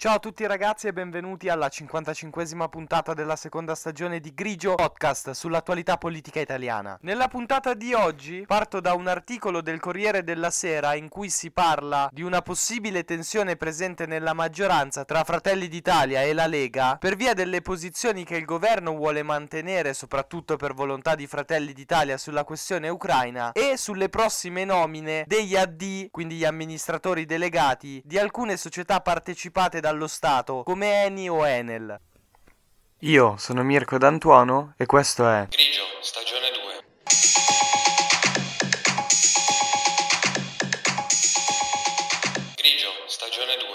Ciao a tutti ragazzi e benvenuti alla 55esima puntata della seconda stagione di Grigio Podcast sull'attualità politica italiana. Nella puntata di oggi parto da un articolo del Corriere della Sera in cui si parla di una possibile tensione presente nella maggioranza tra Fratelli d'Italia e la Lega per via delle posizioni che il governo vuole mantenere soprattutto per volontà di Fratelli d'Italia sulla questione ucraina e sulle prossime nomine degli AD, quindi gli amministratori delegati di alcune società partecipate da dallo Stato, come Eni o Enel. Io sono Mirko D'Antuono e questo è Grigio, stagione 2. Grigio, stagione 2.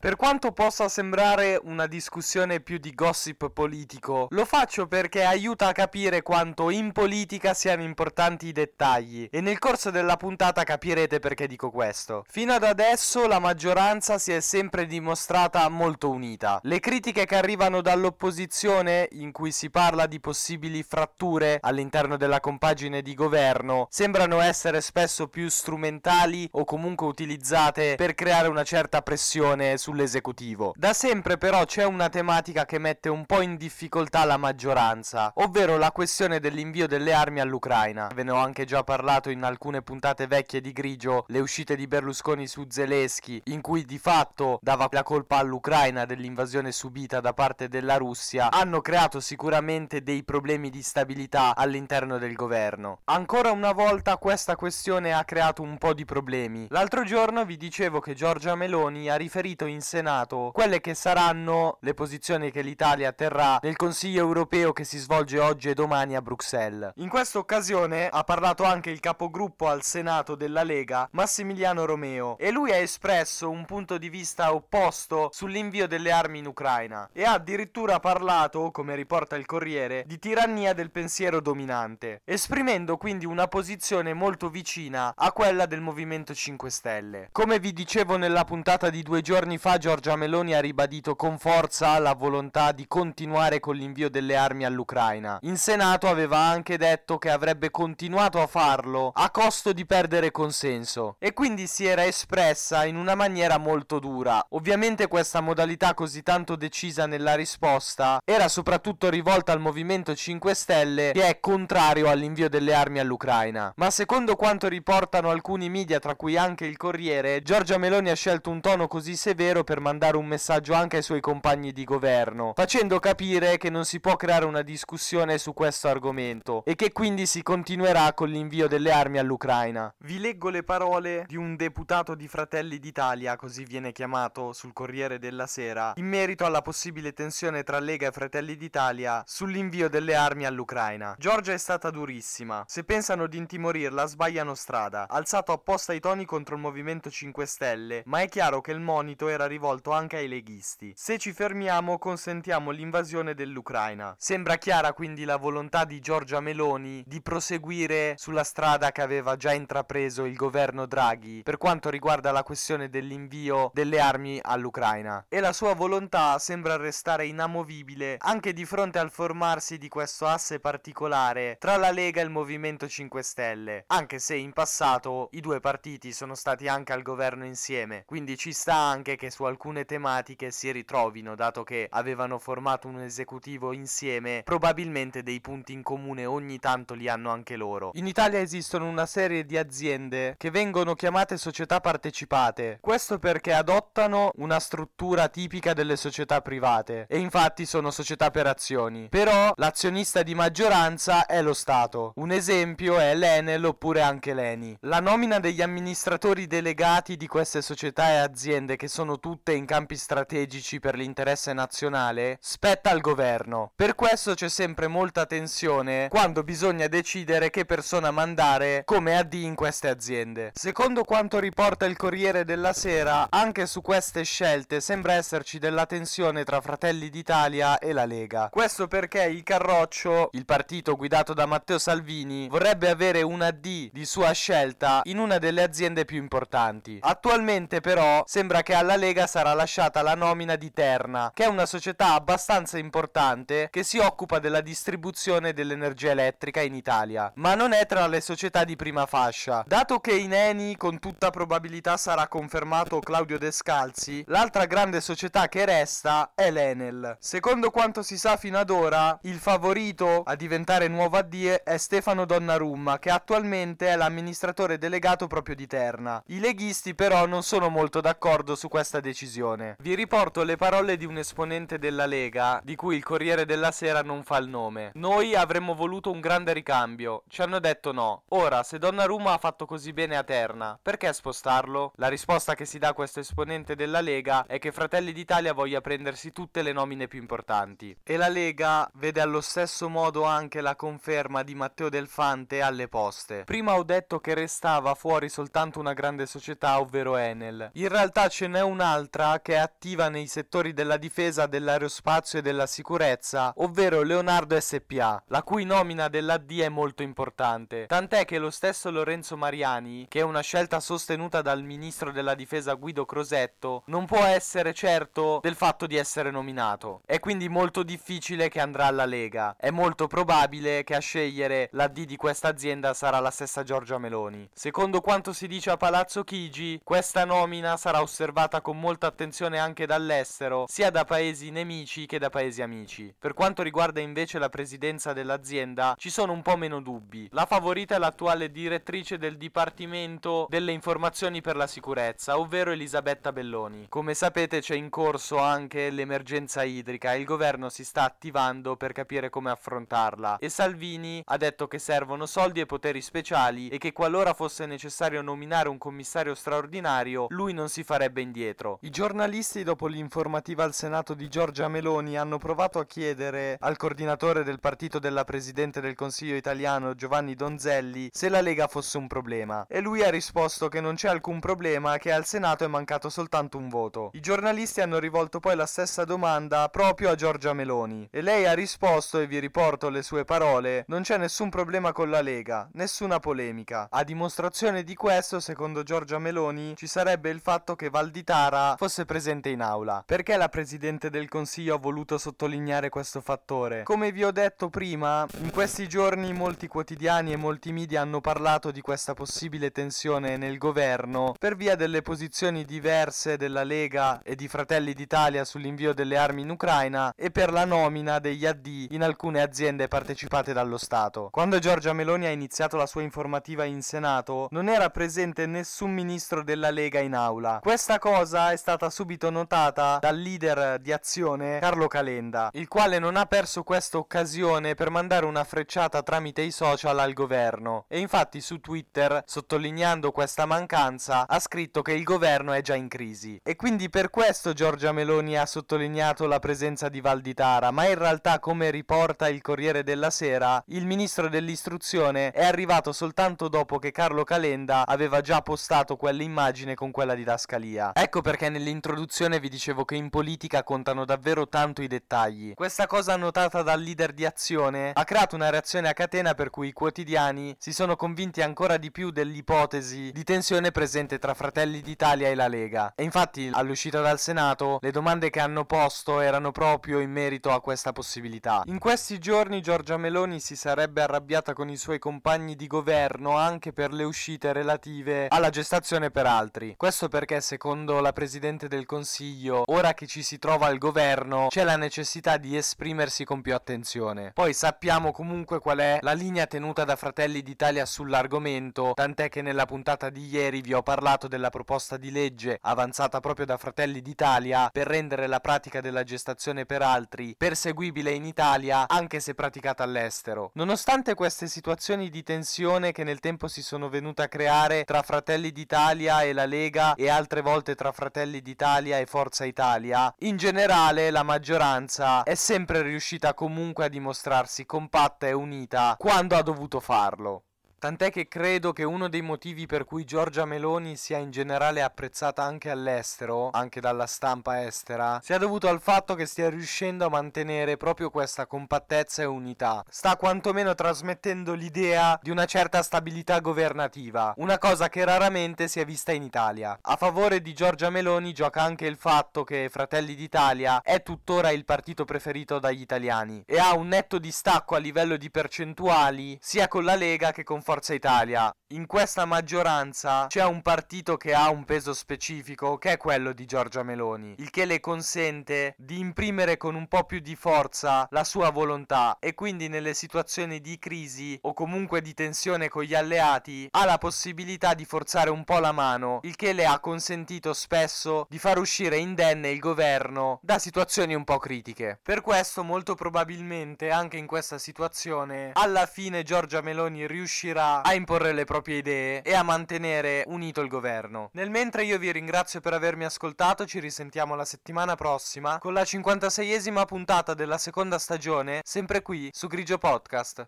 Per quanto possa sembrare una discussione più di gossip politico, lo faccio perché aiuta a capire quanto in politica siano importanti i dettagli e nel corso della puntata capirete perché dico questo. Fino ad adesso la maggioranza si è sempre dimostrata molto unita. Le critiche che arrivano dall'opposizione, in cui si parla di possibili fratture all'interno della compagine di governo, sembrano essere spesso più strumentali o comunque utilizzate per creare una certa pressione su sull'esecutivo. Da sempre però c'è una tematica che mette un po' in difficoltà la maggioranza, ovvero la questione dell'invio delle armi all'Ucraina. Ve ne ho anche già parlato in alcune puntate vecchie di Grigio, le uscite di Berlusconi su Zelensky, in cui di fatto dava la colpa all'Ucraina dell'invasione subita da parte della Russia, hanno creato sicuramente dei problemi di stabilità all'interno del governo. Ancora una volta questa questione ha creato un po' di problemi. L'altro giorno vi dicevo che Giorgia Meloni ha riferito in in Senato quelle che saranno le posizioni che l'Italia terrà nel Consiglio europeo che si svolge oggi e domani a Bruxelles. In questa occasione ha parlato anche il capogruppo al Senato della Lega, Massimiliano Romeo, e lui ha espresso un punto di vista opposto sull'invio delle armi in Ucraina e ha addirittura parlato, come riporta il Corriere, di tirannia del pensiero dominante, esprimendo quindi una posizione molto vicina a quella del Movimento 5 Stelle. Come vi dicevo nella puntata di due giorni fa, fa Giorgia Meloni ha ribadito con forza la volontà di continuare con l'invio delle armi all'Ucraina. In Senato aveva anche detto che avrebbe continuato a farlo a costo di perdere consenso e quindi si era espressa in una maniera molto dura. Ovviamente questa modalità così tanto decisa nella risposta era soprattutto rivolta al Movimento 5 Stelle che è contrario all'invio delle armi all'Ucraina. Ma secondo quanto riportano alcuni media, tra cui anche il Corriere, Giorgia Meloni ha scelto un tono così severo pensiero per mandare un messaggio anche ai suoi compagni di governo, facendo capire che non si può creare una discussione su questo argomento e che quindi si continuerà con l'invio delle armi all'Ucraina. Vi leggo le parole di un deputato di Fratelli d'Italia, così viene chiamato sul Corriere della Sera, in merito alla possibile tensione tra Lega e Fratelli d'Italia sull'invio delle armi all'Ucraina. Giorgia è stata durissima. Se pensano di intimorirla, sbagliano strada. Alzato apposta i toni contro il Movimento 5 Stelle, ma è chiaro che il monito era rivolto anche ai leghisti. Se ci fermiamo consentiamo l'invasione dell'Ucraina. Sembra chiara quindi la volontà di Giorgia Meloni di proseguire sulla strada che aveva già intrapreso il governo Draghi per quanto riguarda la questione dell'invio delle armi all'Ucraina. E la sua volontà sembra restare inamovibile anche di fronte al formarsi di questo asse particolare tra la Lega e il Movimento 5 Stelle, anche se in passato i due partiti sono stati anche al governo insieme, quindi ci sta anche che su alcune tematiche si ritrovino, dato che avevano formato un esecutivo insieme, probabilmente dei punti in comune ogni tanto li hanno anche loro. In Italia esistono una serie di aziende che vengono chiamate società partecipate, questo perché adottano una struttura tipica delle società private e infatti sono società per azioni. Però l'azionista di maggioranza è lo Stato. Un esempio è l'Enel oppure anche l'Eni. La nomina degli amministratori delegati di queste società e aziende che sono tutte tutte in campi strategici per l'interesse nazionale, spetta al governo. Per questo c'è sempre molta tensione quando bisogna decidere che persona mandare come AD in queste aziende. Secondo quanto riporta il Corriere della Sera, anche su queste scelte sembra esserci della tensione tra Fratelli d'Italia e la Lega. Questo perché il Carroccio, il partito guidato da Matteo Salvini, vorrebbe avere un AD di sua scelta in una delle aziende più importanti. Attualmente però sembra che alla Lega Lega sarà lasciata la nomina di Terna, che è una società abbastanza importante che si occupa della distribuzione dell'energia elettrica in Italia, ma non è tra le società di prima fascia. Dato che in Eni con tutta probabilità sarà confermato Claudio Descalzi, l'altra grande società che resta è l'Enel. Secondo quanto si sa fino ad ora, il favorito a diventare nuovo AD è Stefano Donnarumma, che attualmente è l'amministratore delegato proprio di Terna. I leghisti però non sono molto d'accordo su questa decisione. Vi riporto le parole di un esponente della Lega, di cui il Corriere della Sera non fa il nome. Noi avremmo voluto un grande ricambio, ci hanno detto no. Ora, se Donnarumma ha fatto così bene a Terna, perché spostarlo? La risposta che si dà a questo esponente della Lega è che Fratelli d'Italia voglia prendersi tutte le nomine più importanti. E la Lega vede allo stesso modo anche la conferma di Matteo Delfante alle poste. Prima ho detto che restava fuori soltanto una grande società, ovvero Enel. In realtà ce n'è un'altra che è attiva nei settori della difesa, dell'aerospazio e della sicurezza, ovvero Leonardo SPA, la cui nomina dell'AD è molto importante. Tant'è che lo stesso Lorenzo Mariani, che è una scelta sostenuta dal ministro della difesa Guido Crosetto, non può essere certo del fatto di essere nominato. È quindi molto difficile che andrà alla Lega. È molto probabile che a scegliere l'AD di questa azienda sarà la stessa Giorgia Meloni. Secondo quanto si dice a Palazzo Chigi, questa nomina sarà osservata con molta attenzione anche dall'estero, sia da paesi nemici che da paesi amici. Per quanto riguarda invece la presidenza dell'azienda, ci sono un po' meno dubbi. La favorita è l'attuale direttrice del Dipartimento delle Informazioni per la Sicurezza, ovvero Elisabetta Belloni. Come sapete c'è in corso anche l'emergenza idrica e il governo si sta attivando per capire come affrontarla e Salvini ha detto che servono soldi e poteri speciali e che qualora fosse necessario nominare un commissario straordinario lui non si farebbe indietro. I giornalisti dopo l'informativa al Senato di Giorgia Meloni hanno provato a chiedere al coordinatore del partito della Presidente del Consiglio italiano Giovanni Donzelli se la Lega fosse un problema e lui ha risposto che non c'è alcun problema che al Senato è mancato soltanto un voto. I giornalisti hanno rivolto poi la stessa domanda proprio a Giorgia Meloni e lei ha risposto e vi riporto le sue parole non c'è nessun problema con la Lega, nessuna polemica. A dimostrazione di questo, secondo Giorgia Meloni, ci sarebbe il fatto che Valditara fosse presente in aula. Perché la Presidente del Consiglio ha voluto sottolineare questo fattore? Come vi ho detto prima, in questi giorni molti quotidiani e molti media hanno parlato di questa possibile tensione nel governo per via delle posizioni diverse della Lega e di Fratelli d'Italia sull'invio delle armi in Ucraina e per la nomina degli AD in alcune aziende partecipate dallo Stato. Quando Giorgia Meloni ha iniziato la sua informativa in Senato, non era presente nessun ministro della Lega in aula. Questa cosa è stata subito notata dal leader di azione Carlo Calenda, il quale non ha perso questa occasione per mandare una frecciata tramite i social al governo e infatti su Twitter, sottolineando questa mancanza, ha scritto che il governo è già in crisi. E quindi per questo Giorgia Meloni ha sottolineato la presenza di Valditara, ma in realtà come riporta il Corriere della Sera, il ministro dell'istruzione è arrivato soltanto dopo che Carlo Calenda aveva già postato quell'immagine con quella didascalia. Ecco perché nell'introduzione vi dicevo che in politica contano davvero tanto i dettagli. Questa cosa notata dal leader di azione ha creato una reazione a catena per cui i quotidiani si sono convinti ancora di più dell'ipotesi di tensione presente tra Fratelli d'Italia e la Lega. E infatti all'uscita dal Senato le domande che hanno posto erano proprio in merito a questa possibilità. In questi giorni Giorgia Meloni si sarebbe arrabbiata con i suoi compagni di governo anche per le uscite relative alla gestazione per altri. Questo perché secondo la Presidente del Consiglio, ora che ci si trova al governo, c'è la necessità di esprimersi con più attenzione. Poi sappiamo comunque qual è la linea tenuta da Fratelli d'Italia sull'argomento, tant'è che nella puntata di ieri vi ho parlato della proposta di legge avanzata proprio da Fratelli d'Italia per rendere la pratica della gestazione per altri perseguibile in Italia anche se praticata all'estero. Nonostante queste situazioni di tensione che nel tempo si sono venute a creare tra Fratelli d'Italia e la Lega e altre volte tra Fratelli d'Italia e Forza Italia, in generale la maggioranza è sempre riuscita comunque a dimostrarsi compatta e unita quando ha dovuto farlo. Tant'è che credo che uno dei motivi per cui Giorgia Meloni sia in generale apprezzata anche all'estero, anche dalla stampa estera, sia dovuto al fatto che stia riuscendo a mantenere proprio questa compattezza e unità. Sta quantomeno trasmettendo l'idea di una certa stabilità governativa, una cosa che raramente si è vista in Italia. A favore di Giorgia Meloni gioca anche il fatto che Fratelli d'Italia è tuttora il partito preferito dagli italiani e ha un netto distacco a livello di percentuali sia con la Lega che con Forza Italia. In questa maggioranza c'è un partito che ha un peso specifico che è quello di Giorgia Meloni, il che le consente di imprimere con un po' più di forza la sua volontà e quindi nelle situazioni di crisi o comunque di tensione con gli alleati ha la possibilità di forzare un po' la mano, il che le ha consentito spesso di far uscire indenne il governo da situazioni un po' critiche. Per questo molto probabilmente anche in questa situazione alla fine Giorgia Meloni riuscirà a imporre le proprie idee e a mantenere unito il governo. Nel mentre io vi ringrazio per avermi ascoltato, ci risentiamo la settimana prossima con la 56esima puntata della seconda stagione, sempre qui su Grigio Podcast.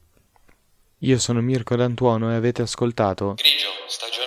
Io sono Mirko D'Antuono e avete ascoltato Grigio, stagione